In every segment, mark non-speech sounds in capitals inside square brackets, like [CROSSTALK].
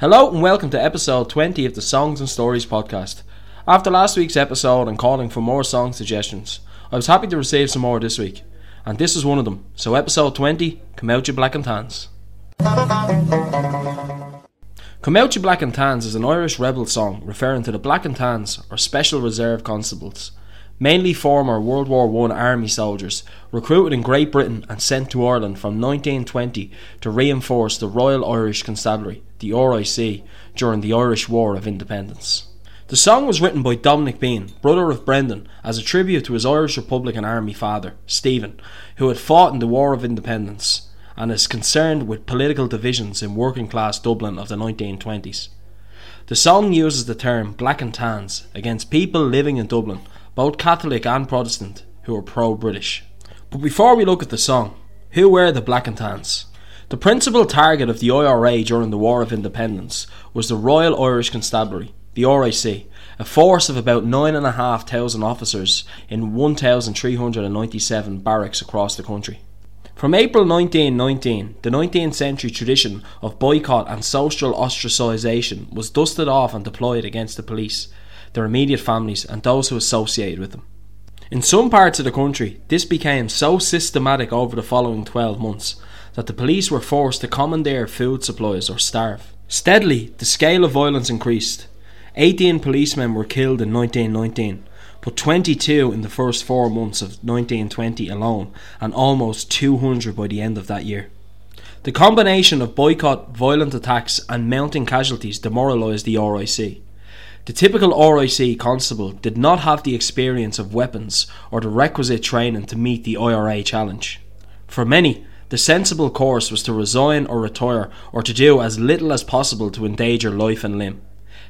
Hello and welcome to episode 20 of the Songs and Stories podcast. After last week's episode and calling for more song suggestions, I was happy to receive some more this week, and this is one of them. So, episode 20 Come Out You Black and Tans. Come Out You Black and Tans is an Irish rebel song referring to the Black and Tans, or Special Reserve Constables, mainly former World War I army soldiers recruited in Great Britain and sent to Ireland from 1920 to reinforce the Royal Irish Constabulary, the RIC, during the Irish War of Independence. The song was written by Dominic Behan, brother of Brendan, as a tribute to his Irish Republican Army father, Stephen, who had fought in the War of Independence and is concerned with political divisions in working class Dublin of the 1920s. The song uses the term black and tans against people living in Dublin, both Catholic and Protestant, who were pro British. But before we look at the song, who were the black and tans? The principal target of the IRA during the War of Independence was the Royal Irish Constabulary, the RIC, a force of about 9,500 officers in 1,397 barracks across the country. From April 1919, the 19th century tradition of boycott and social ostracisation was dusted off and deployed against the police, their immediate families, and those who associated with them. In some parts of the country, this became so systematic over the following 12 months that the police were forced to commandeer food supplies or starve. Steadily, the scale of violence increased. 18 policemen were killed in 1919, but 22 in the first four months of 1920 alone, and almost 200 by the end of that year. The combination of boycott, violent attacks, and mounting casualties demoralised the RIC. The typical RIC constable did not have the experience of weapons or the requisite training to meet the IRA challenge. For many, the sensible course was to resign or retire or to do as little as possible to endanger life and limb.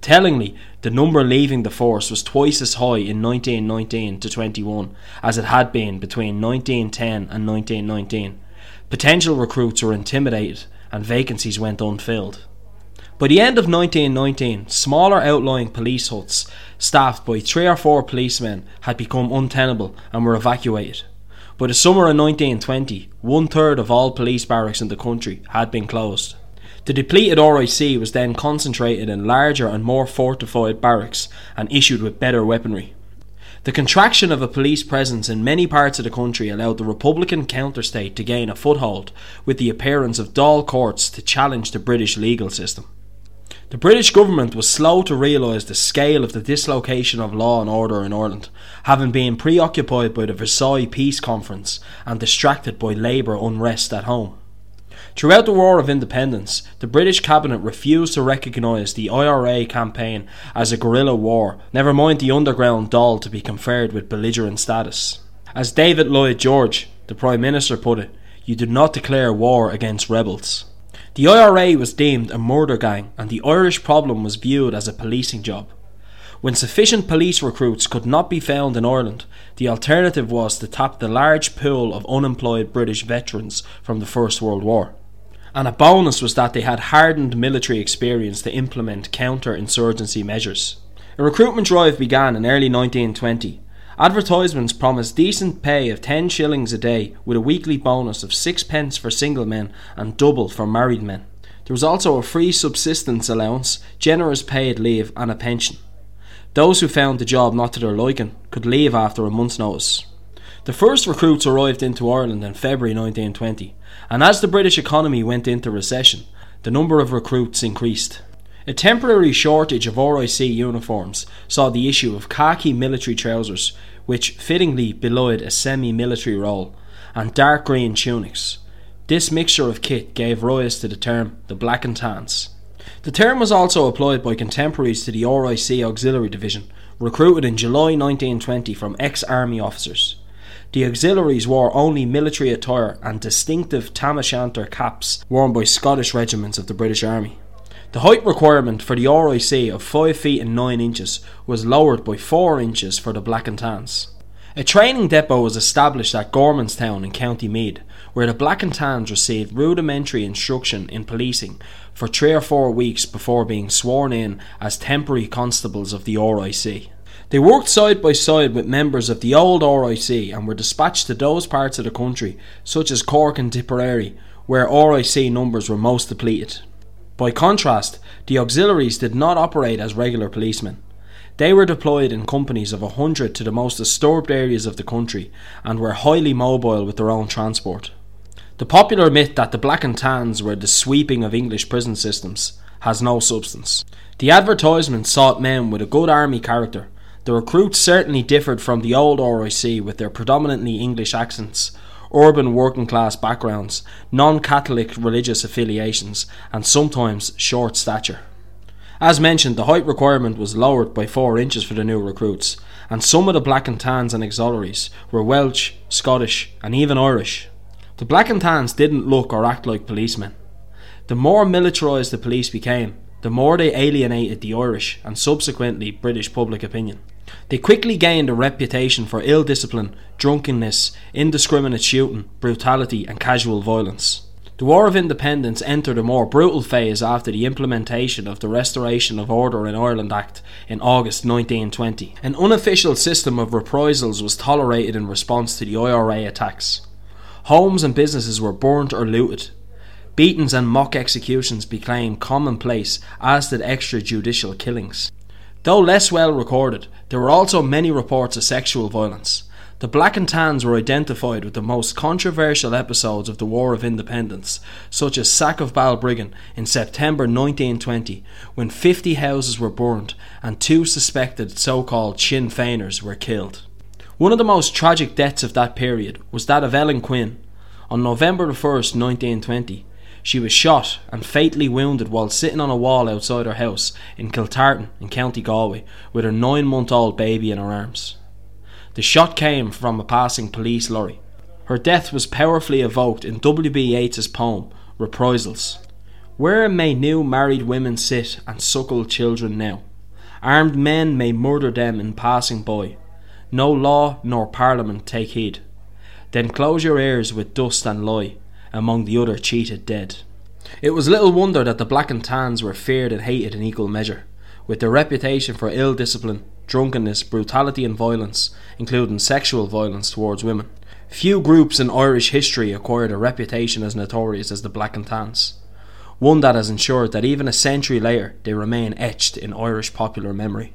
Tellingly, the number leaving the force was twice as high in 1919 to 21 as it had been between 1910 and 1919. Potential recruits were intimidated and vacancies went unfilled. By the end of 1919, smaller outlying police huts, staffed by three or four policemen, had become untenable and were evacuated. By the summer of 1920, one third of all police barracks in the country had been closed. The depleted RIC was then concentrated in larger and more fortified barracks and issued with better weaponry. The contraction of a police presence in many parts of the country allowed the Republican counterstate to gain a foothold, with the appearance of Dáil courts to challenge the British legal system. The British government was slow to realise the scale of the dislocation of law and order in Ireland, having been preoccupied by the Versailles Peace Conference and distracted by Labour unrest at home. Throughout the War of Independence, the British cabinet refused to recognise the IRA campaign as a guerrilla war, never mind the underground Dáil to be conferred with belligerent status. As David Lloyd George, the Prime Minister, put it, you did not declare war against rebels. The IRA was deemed a murder gang, and the Irish problem was viewed as a policing job. When sufficient police recruits could not be found in Ireland, the alternative was to tap the large pool of unemployed British veterans from the First World War. And a bonus was that they had hardened military experience to implement counter insurgency measures. A recruitment drive began in early 1920. Advertisements promised decent pay of 10 shillings a day with a weekly bonus of 6 pence for single men and double for married men. There was also a free subsistence allowance, generous paid leave, and a pension. Those who found the job not to their liking could leave after a month's notice. The first recruits arrived into Ireland in February 1920, and as the British economy went into recession, the number of recruits increased. A temporary shortage of RIC uniforms saw the issue of khaki military trousers, which fittingly belied a semi military role, and dark green tunics. This mixture of kit gave rise to the term the Black and Tans. The term was also applied by contemporaries to the RIC Auxiliary Division, recruited in July 1920 from ex army officers. The auxiliaries wore only military attire and distinctive tam o' shanter caps worn by Scottish regiments of the British Army. The height requirement for the RIC of 5 feet and 9 inches was lowered by 4 inches for the Black and Tans. A training depot was established at Gormanston in County Meath, where the Black and Tans received rudimentary instruction in policing for three or four weeks before being sworn in as temporary constables of the RIC. They worked side by side with members of the old RIC and were dispatched to those parts of the country, such as Cork and Tipperary, where RIC numbers were most depleted. By contrast, the auxiliaries did not operate as regular policemen. They were deployed in companies of a hundred to the most disturbed areas of the country and were highly mobile with their own transport. The popular myth that the Black and Tans were the sweeping of English prison systems has no substance. The advertisement sought men with a good army character. The recruits certainly differed from the old RIC with their predominantly English accents, urban working class backgrounds, non Catholic religious affiliations, and sometimes short stature. As mentioned, the height requirement was lowered by 4 inches for the new recruits, and some of the black and tans and auxiliaries were Welsh, Scottish, and even Irish. The black and tans didn't look or act like policemen. The more militarised the police became, the more they alienated the Irish and subsequently British public opinion. They quickly gained a reputation for ill discipline, drunkenness, indiscriminate shooting, brutality, and casual violence. The War of Independence entered a more brutal phase after the implementation of the Restoration of Order in Ireland Act in August 1920. An unofficial system of reprisals was tolerated in response to the IRA attacks. Homes and businesses were burnt or looted. Beatings and mock executions became commonplace, as did extrajudicial killings. Though less well recorded, there were also many reports of sexual violence. The Black and Tans were identified with the most controversial episodes of the War of Independence, such as sack of Balbriggan in September 1920, when 50 houses were burned and two suspected so-called Sinn Féiners were killed. One of the most tragic deaths of that period was that of Ellen Quinn. On November 1st, 1920, she was shot and fatally wounded while sitting on a wall outside her house in Kiltartan in County Galway with her nine month old baby in her arms. The shot came from a passing police lorry. Her death was powerfully evoked in W.B. Yeats's poem, Reprisals. Where may new married women sit and suckle children now? Armed men may murder them in passing by. No law nor parliament take heed. Then close your ears with dust and lie among the other cheated dead. It was little wonder that the black and tans were feared and hated in equal measure, with their reputation for ill discipline, drunkenness, brutality, and violence, including sexual violence towards women. Few groups in Irish history acquired a reputation as notorious as the Black and Tans, one that has ensured that even a century later they remain etched in Irish popular memory.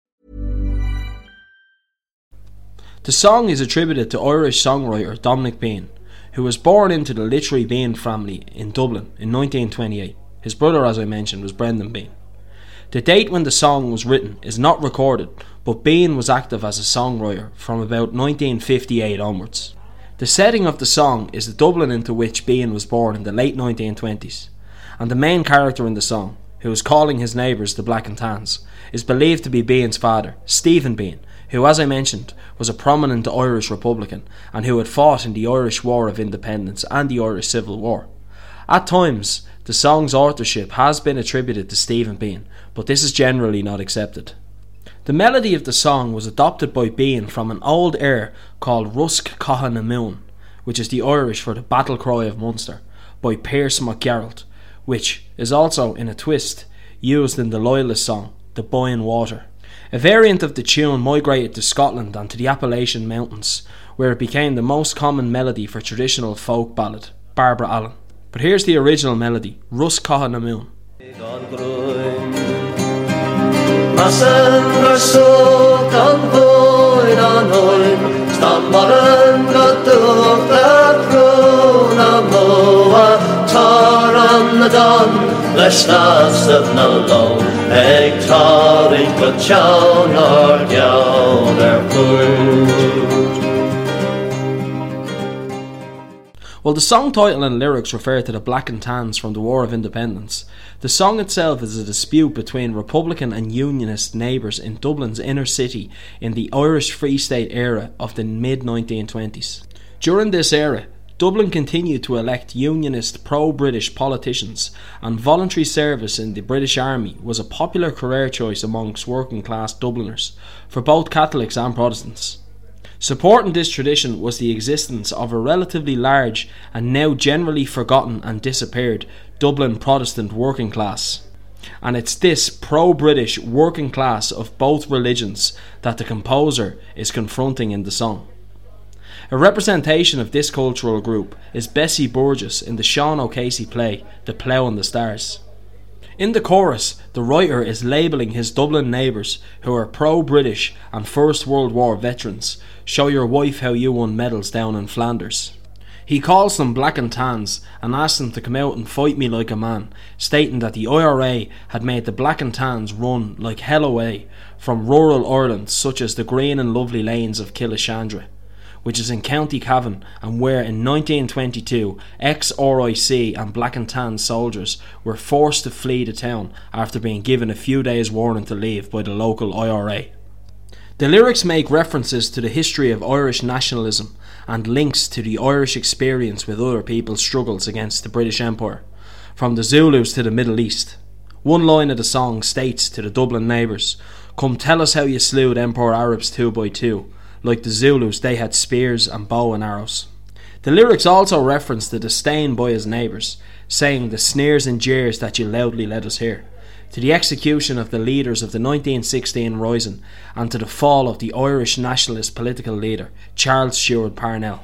The song is attributed to Irish songwriter Dominic Behan, who was born into the literary Behan family in Dublin in 1928. His brother, as I mentioned, was Brendan Behan. The date when the song was written is not recorded, but Behan was active as a songwriter from about 1958 onwards. The setting of the song is the Dublin into which Behan was born in the late 1920s, and the main character in the song, who is calling his neighbours the Black and Tans, is believed to be Behan's father, Stephen Behan, who, as I mentioned, was a prominent Irish Republican and who had fought in the Irish War of Independence and the Irish Civil War. At times, the song's authorship has been attributed to Stephen Behan, but this is generally not accepted. The melody of the song was adopted by Behan from an old air called Rusk Mún, which is the Irish for the battle cry of Munster, by Pierce McGarrett, which is also, in a twist, used in the Loyalist song, The Boyne Water. A variant of the tune migrated to Scotland and to the Appalachian Mountains, where it became the most common melody for traditional folk ballad, Barbara Allen. But here's the original melody, Rusk Caithfeá na Mún. Masan rasok ang boy na noy Stamaran gatuk na pro na moa Taran na don Leis nas of na lo Eg While the song title and lyrics refer to the Black and Tans from the War of Independence, the song itself is a dispute between Republican and Unionist neighbours in Dublin's inner city in the Irish Free State era of the mid 1920s. During this era, Dublin continued to elect Unionist pro British politicians, and voluntary service in the British Army was a popular career choice amongst working class Dubliners, for both Catholics and Protestants. Supporting this tradition was the existence of a relatively large and now generally forgotten and disappeared Dublin Protestant working class. And it's this pro British working class of both religions that the composer is confronting in the song. A representation of this cultural group is Bessie Burgess in the Sean O'Casey play The Plough and the Stars. In the chorus, the writer is labelling his Dublin neighbours who are pro British and First World War veterans. Show your wife how you won medals down in Flanders. He calls them black and tans and asks them to come out and fight me like a man, stating that the IRA had made the black and tans run like hell away from rural Ireland such as the green and lovely lanes of Killashandra which is in County Cavan, and where in 1922 ex RIC and Black and Tan soldiers were forced to flee the town after being given a few days' warning to leave by the local IRA. The lyrics make references to the history of Irish nationalism and links to the Irish experience with other people's struggles against the British Empire, from the Zulus to the Middle East. One line of the song states to the Dublin neighbours, Come tell us how you slew the Emperor Arabs two by two, like the Zulus, they had spears and bow and arrows. The lyrics also reference the disdain by his neighbours, saying the sneers and jeers that you loudly let us hear, to the execution of the leaders of the 1916 Rising, and to the fall of the Irish nationalist political leader, Charles Stewart Parnell.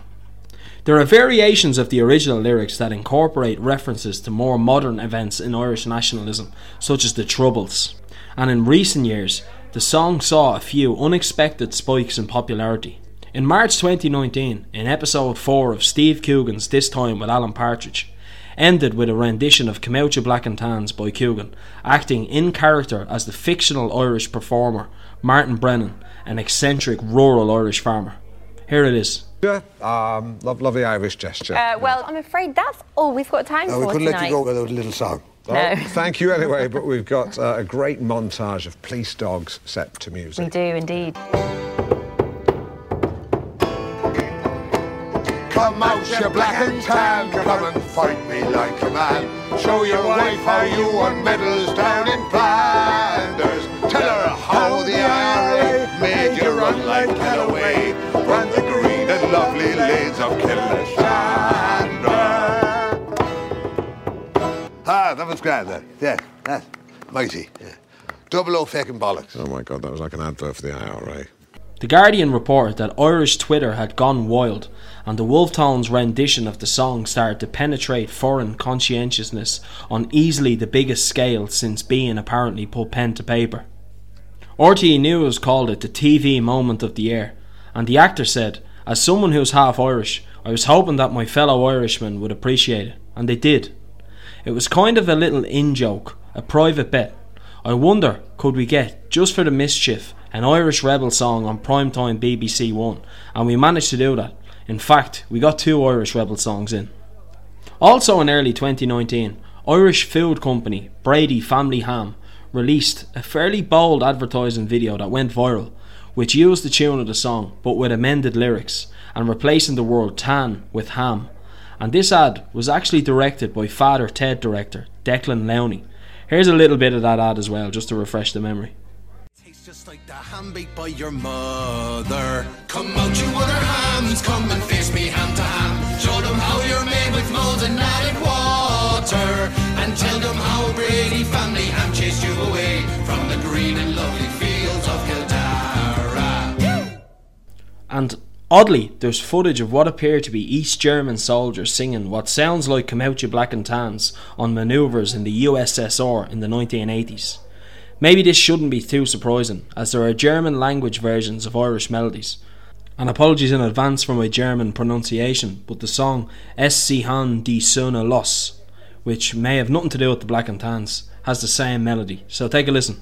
There are variations of the original lyrics that incorporate references to more modern events in Irish nationalism, such as the Troubles, and in recent years, the song saw a few unexpected spikes in popularity. In March 2019, in episode 4 of Steve Coogan's This Time with Alan Partridge, ended with a rendition of "Come Camoucha Black and Tans by Coogan, acting in character as the fictional Irish performer Martin Brennan, an eccentric rural Irish farmer. Here it is. Um, lo- lovely Irish gesture. Uh, well, I'm afraid that's all we've got time Uh, for we couldn't tonight. let you go without a little song. No. [LAUGHS] Thank you anyway, but we've got uh, a great montage of police dogs set to music. We do indeed. Come out, you black and tan, come and fight me like a man. Show your wife how you won medals down in Flanders. Lovely lanes of Killashandra. That's grand, that. Yeah, that's mighty. Yeah. Double O fucking bollocks. Oh my god, that was like an advert for the IRA. The Guardian reported that Irish Twitter had gone wild, and the Wolfe Tones rendition of the song started to penetrate foreign conscientiousness on easily the biggest scale since being apparently put pen to paper. RTE News called it the TV moment of the year, and the actor said, As someone who's half Irish, I was hoping that my fellow Irishmen would appreciate it, and they did. It was kind of a little in joke, a private bet. I wonder, could we get, just for the mischief, an Irish rebel song on primetime BBC One? And we managed to do that. In fact, we got two Irish rebel songs in. Also in early 2019, Irish food company Brady Family Ham released a fairly bold advertising video that went viral, which used the tune of the song but with amended lyrics and replacing the word tan with ham. And this ad was actually directed by Father Ted director Declan Lowney. Here's a little bit of that ad as well, just to refresh the memory. Just like the ham baked by your mother. Come out, you other hams, come and face me ham to ham. Show them how you're made with mold and added water. And tell them how Brady family ham chased you away from the green and lovely fields of Kildara. And oddly, there's footage of what appear to be East German soldiers singing what sounds like Come Out You Black and Tans on manoeuvres in the USSR in the 1980s. Maybe this shouldn't be too surprising, as there are German language versions of Irish melodies. And apologies in advance for my German pronunciation, but the song Es sie han die Sonne los, which may have nothing to do with the Black and Tans, has the same melody. So take a listen.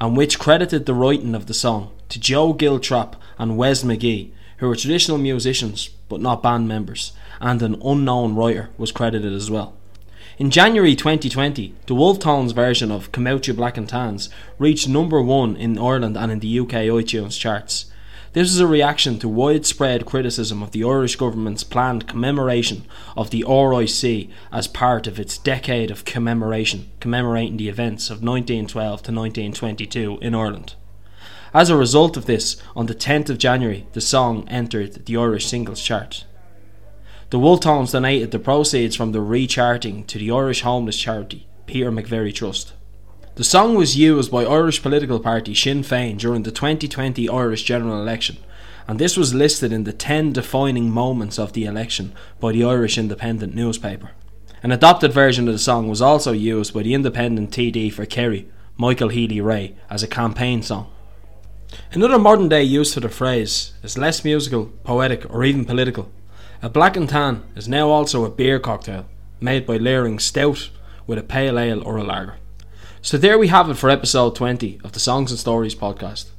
and which credited the writing of the song to Joe Giltrap and Wes McGee, who were traditional musicians but not band members, and an unknown writer was credited as well. In January 2020, the Wolfe Tones version of Come Out You Black and Tans reached number one in Ireland and in the UK iTunes charts. This is a reaction to widespread criticism of the Irish government's planned commemoration of the RIC as part of its decade of commemoration, commemorating the events of 1912 to 1922 in Ireland. As a result of this, on the 10th of January, the song entered the Irish singles chart. The Wolfe Tones donated the proceeds from the recharting to the Irish homeless charity, Peter McVerry Trust. The song was used by Irish political party Sinn Féin during the 2020 Irish general election, and this was listed in the 10 defining moments of the election by the Irish Independent newspaper. An adopted version of the song was also used by the Independent TD for Kerry, Michael Healy-Rae, as a campaign song. Another modern day use for the phrase is less musical, poetic, or even political. A black and tan is now also a beer cocktail, made by layering stout with a pale ale or a lager. So there we have it for episode 20 of the Songs and Stories podcast.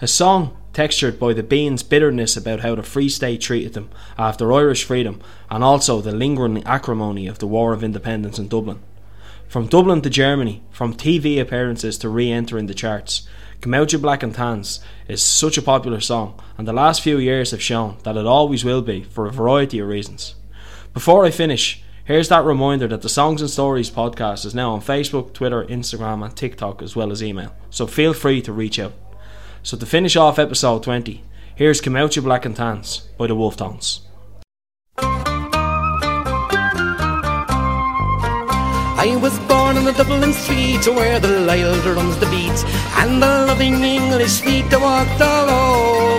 A song textured by the Behans' bitterness about how the Free State treated them after Irish freedom and also the lingering acrimony of the War of Independence in Dublin. From Dublin to Germany, from TV appearances to re entering the charts, Come Out You Black and Tans is such a popular song, and the last few years have shown that it always will be for a variety of reasons. Before I finish, here's that reminder that the Songs and Stories podcast is now on Facebook, Twitter, Instagram, and TikTok as well as email, so feel free to reach out. So to finish off episode 20, here's Come Out You Black and Tans by the Wolfe Tones. I was born on the Dublin street where the Lyle runs the beat and the loving English feet walked all over.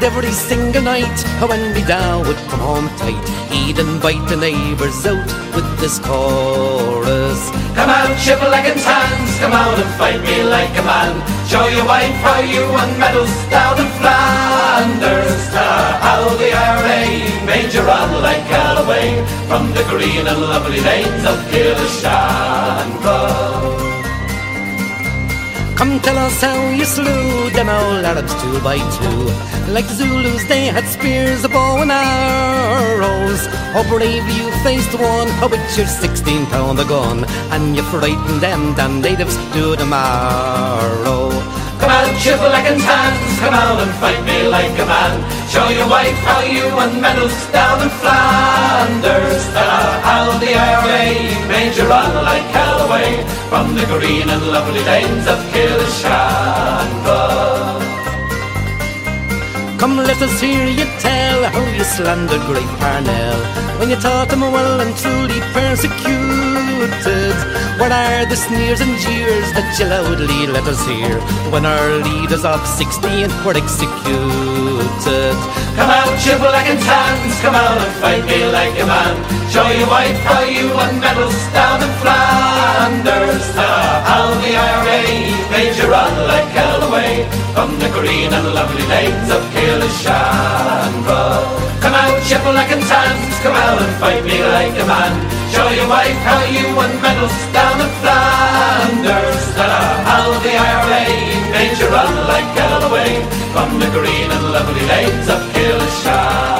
And every single night when me dad would come home tight, he'd invite the neighbours out with this chorus. Come out, and tans, come out and fight me like a man. Show your wife how you won medals down in Flanders. Uh, how the IRA made you run like Galloway from the green and lovely lanes of Killashandra. Come tell us how you slew them old Arabs two by two. Like Zulus, they had spears, a bow and arrows. Oh, how bravely you faced one with your 16 pound gun. And you frightened them, damn natives, to tomorrow. Come you black and tans, come out and fight me like a man. Show your wife how you won medals down in Flanders. How the IRA made you run like hell away from the green and lovely lanes of Killashandra. Come let us hear you tell how you slandered great Parnell when you taught them well and truly persecuted. What are the sneers and jeers that you loudly let us hear when our leaders of 16 were executed? Come out, you black and tans, come out and fight me like a man. Show your wife how you won medals down in Flanders. How the from the green and lovely lanes of Killashandra. Come out, black and tans, come out and fight me like a man. Show your wife how you won medals down in Flanders. Her how the IRA made you run like hell away from the green and lovely lanes of Killashandra.